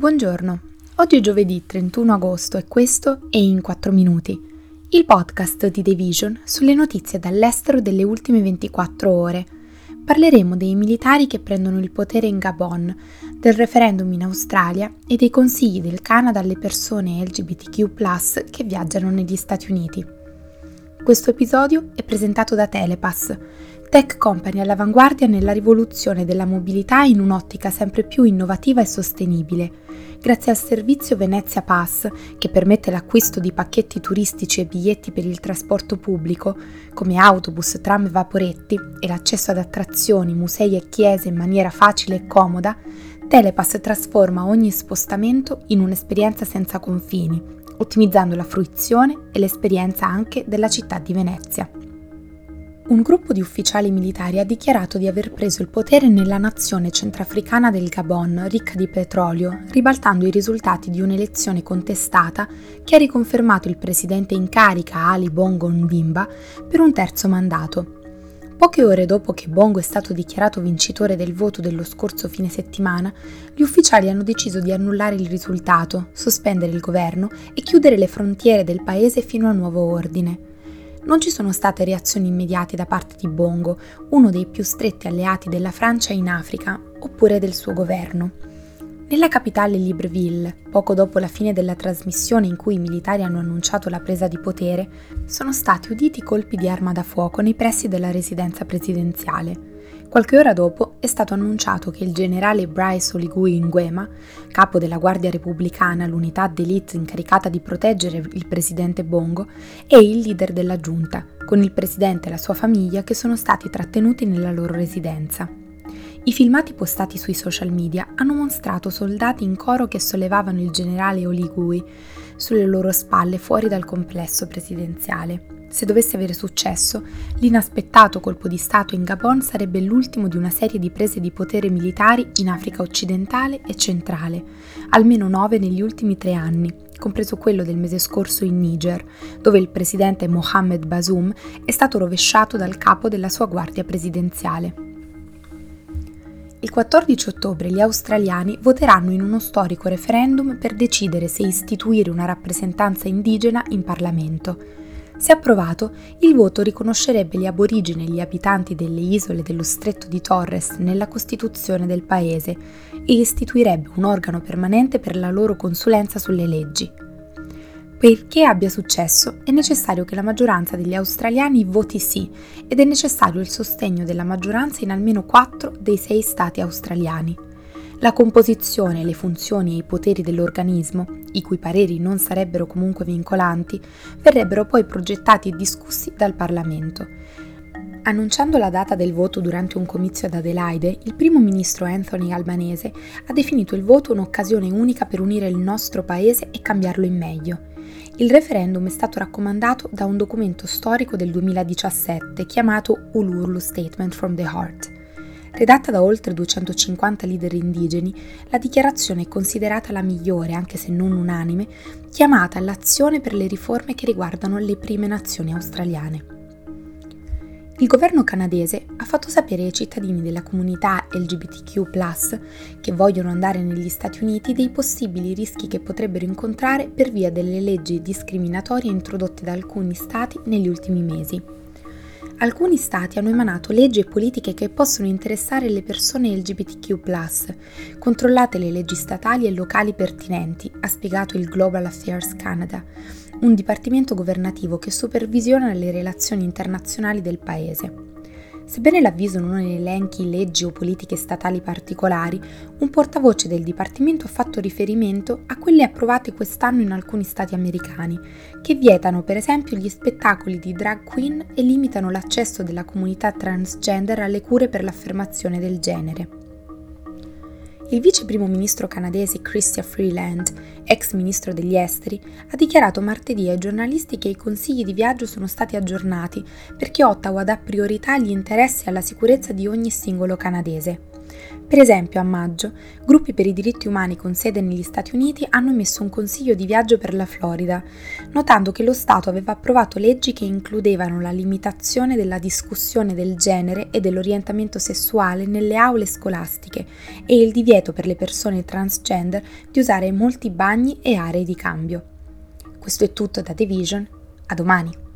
Buongiorno, oggi è giovedì 31 agosto e questo è In 4 Minuti, il podcast di The Vision sulle notizie dall'estero delle ultime 24 ore. Parleremo dei militari che prendono il potere in Gabon, del referendum in Australia e dei consigli del Canada alle persone LGBTQ che viaggiano negli Stati Uniti. Questo episodio è presentato da Telepass, tech company all'avanguardia nella rivoluzione della mobilità in un'ottica sempre più innovativa e sostenibile, grazie al servizio Venezia Pass, che permette l'acquisto di pacchetti turistici e biglietti per il trasporto pubblico, come autobus, tram e vaporetti, e l'accesso ad attrazioni, musei e chiese in maniera facile e comoda, Telepass trasforma ogni spostamento in un'esperienza senza confini, ottimizzando la fruizione e l'esperienza anche della città di Venezia un gruppo di ufficiali militari ha dichiarato di aver preso il potere nella nazione centrafricana del Gabon, ricca di petrolio, ribaltando i risultati di un'elezione contestata che ha riconfermato il presidente in carica Ali Bongo Ndimba per un terzo mandato. Poche ore dopo che Bongo è stato dichiarato vincitore del voto dello scorso fine settimana, gli ufficiali hanno deciso di annullare il risultato, sospendere il governo e chiudere le frontiere del paese fino a nuovo ordine non ci sono state reazioni immediate da parte di Bongo, uno dei più stretti alleati della Francia in Africa, oppure del suo governo. Nella capitale Libreville, poco dopo la fine della trasmissione in cui i militari hanno annunciato la presa di potere, sono stati uditi colpi di arma da fuoco nei pressi della residenza presidenziale. Qualche ora dopo è stato annunciato che il generale Bryce Oligui Nguema, capo della Guardia Repubblicana, l'unità d'élite incaricata di proteggere il presidente Bongo, è il leader della giunta, con il presidente e la sua famiglia che sono stati trattenuti nella loro residenza. I filmati postati sui social media hanno mostrato soldati in coro che sollevavano il generale Oligui sulle loro spalle fuori dal complesso presidenziale. Se dovesse avere successo, l'inaspettato colpo di Stato in Gabon sarebbe l'ultimo di una serie di prese di potere militari in Africa occidentale e centrale, almeno nove negli ultimi tre anni, compreso quello del mese scorso in Niger, dove il presidente Mohamed Bazoum è stato rovesciato dal capo della sua guardia presidenziale. Il 14 ottobre gli australiani voteranno in uno storico referendum per decidere se istituire una rappresentanza indigena in Parlamento. Se approvato, il voto riconoscerebbe gli aborigeni e gli abitanti delle isole dello stretto di Torres nella Costituzione del paese e istituirebbe un organo permanente per la loro consulenza sulle leggi. Perché abbia successo è necessario che la maggioranza degli australiani voti sì ed è necessario il sostegno della maggioranza in almeno quattro dei sei stati australiani. La composizione, le funzioni e i poteri dell'organismo, i cui pareri non sarebbero comunque vincolanti, verrebbero poi progettati e discussi dal Parlamento. Annunciando la data del voto durante un comizio ad Adelaide, il primo ministro Anthony Albanese ha definito il voto un'occasione unica per unire il nostro paese e cambiarlo in meglio. Il referendum è stato raccomandato da un documento storico del 2017 chiamato Uluru Statement from the Heart. Redatta da oltre 250 leader indigeni, la dichiarazione è considerata la migliore, anche se non unanime, chiamata all'azione per le riforme che riguardano le prime nazioni australiane. Il governo canadese ha fatto sapere ai cittadini della comunità LGBTQ, che vogliono andare negli Stati Uniti, dei possibili rischi che potrebbero incontrare per via delle leggi discriminatorie introdotte da alcuni stati negli ultimi mesi alcuni stati hanno emanato leggi e politiche che possono interessare le persone LGBTQ, controllate le leggi statali e locali pertinenti, ha spiegato il Global Affairs Canada, un dipartimento governativo che supervisiona le relazioni internazionali del paese. Sebbene l'avviso non elenchi leggi o politiche statali particolari, un portavoce del Dipartimento ha fatto riferimento a quelle approvate quest'anno in alcuni stati americani, che vietano per esempio gli spettacoli di drag queen e limitano l'accesso della comunità transgender alle cure per l'affermazione del genere. Il vice primo ministro canadese Chrystia Freeland, ex ministro degli esteri, ha dichiarato martedì ai giornalisti che i consigli di viaggio sono stati aggiornati perché Ottawa dà priorità agli interessi e alla sicurezza di ogni singolo canadese. Per esempio, a maggio, gruppi per i diritti umani con sede negli Stati Uniti hanno emesso un consiglio di viaggio per la Florida, notando che lo Stato aveva approvato leggi che includevano la limitazione della discussione del genere e dell'orientamento sessuale nelle aule scolastiche e il divieto per le persone transgender di usare molti bagni e aree di cambio. Questo è tutto da The Vision, a domani!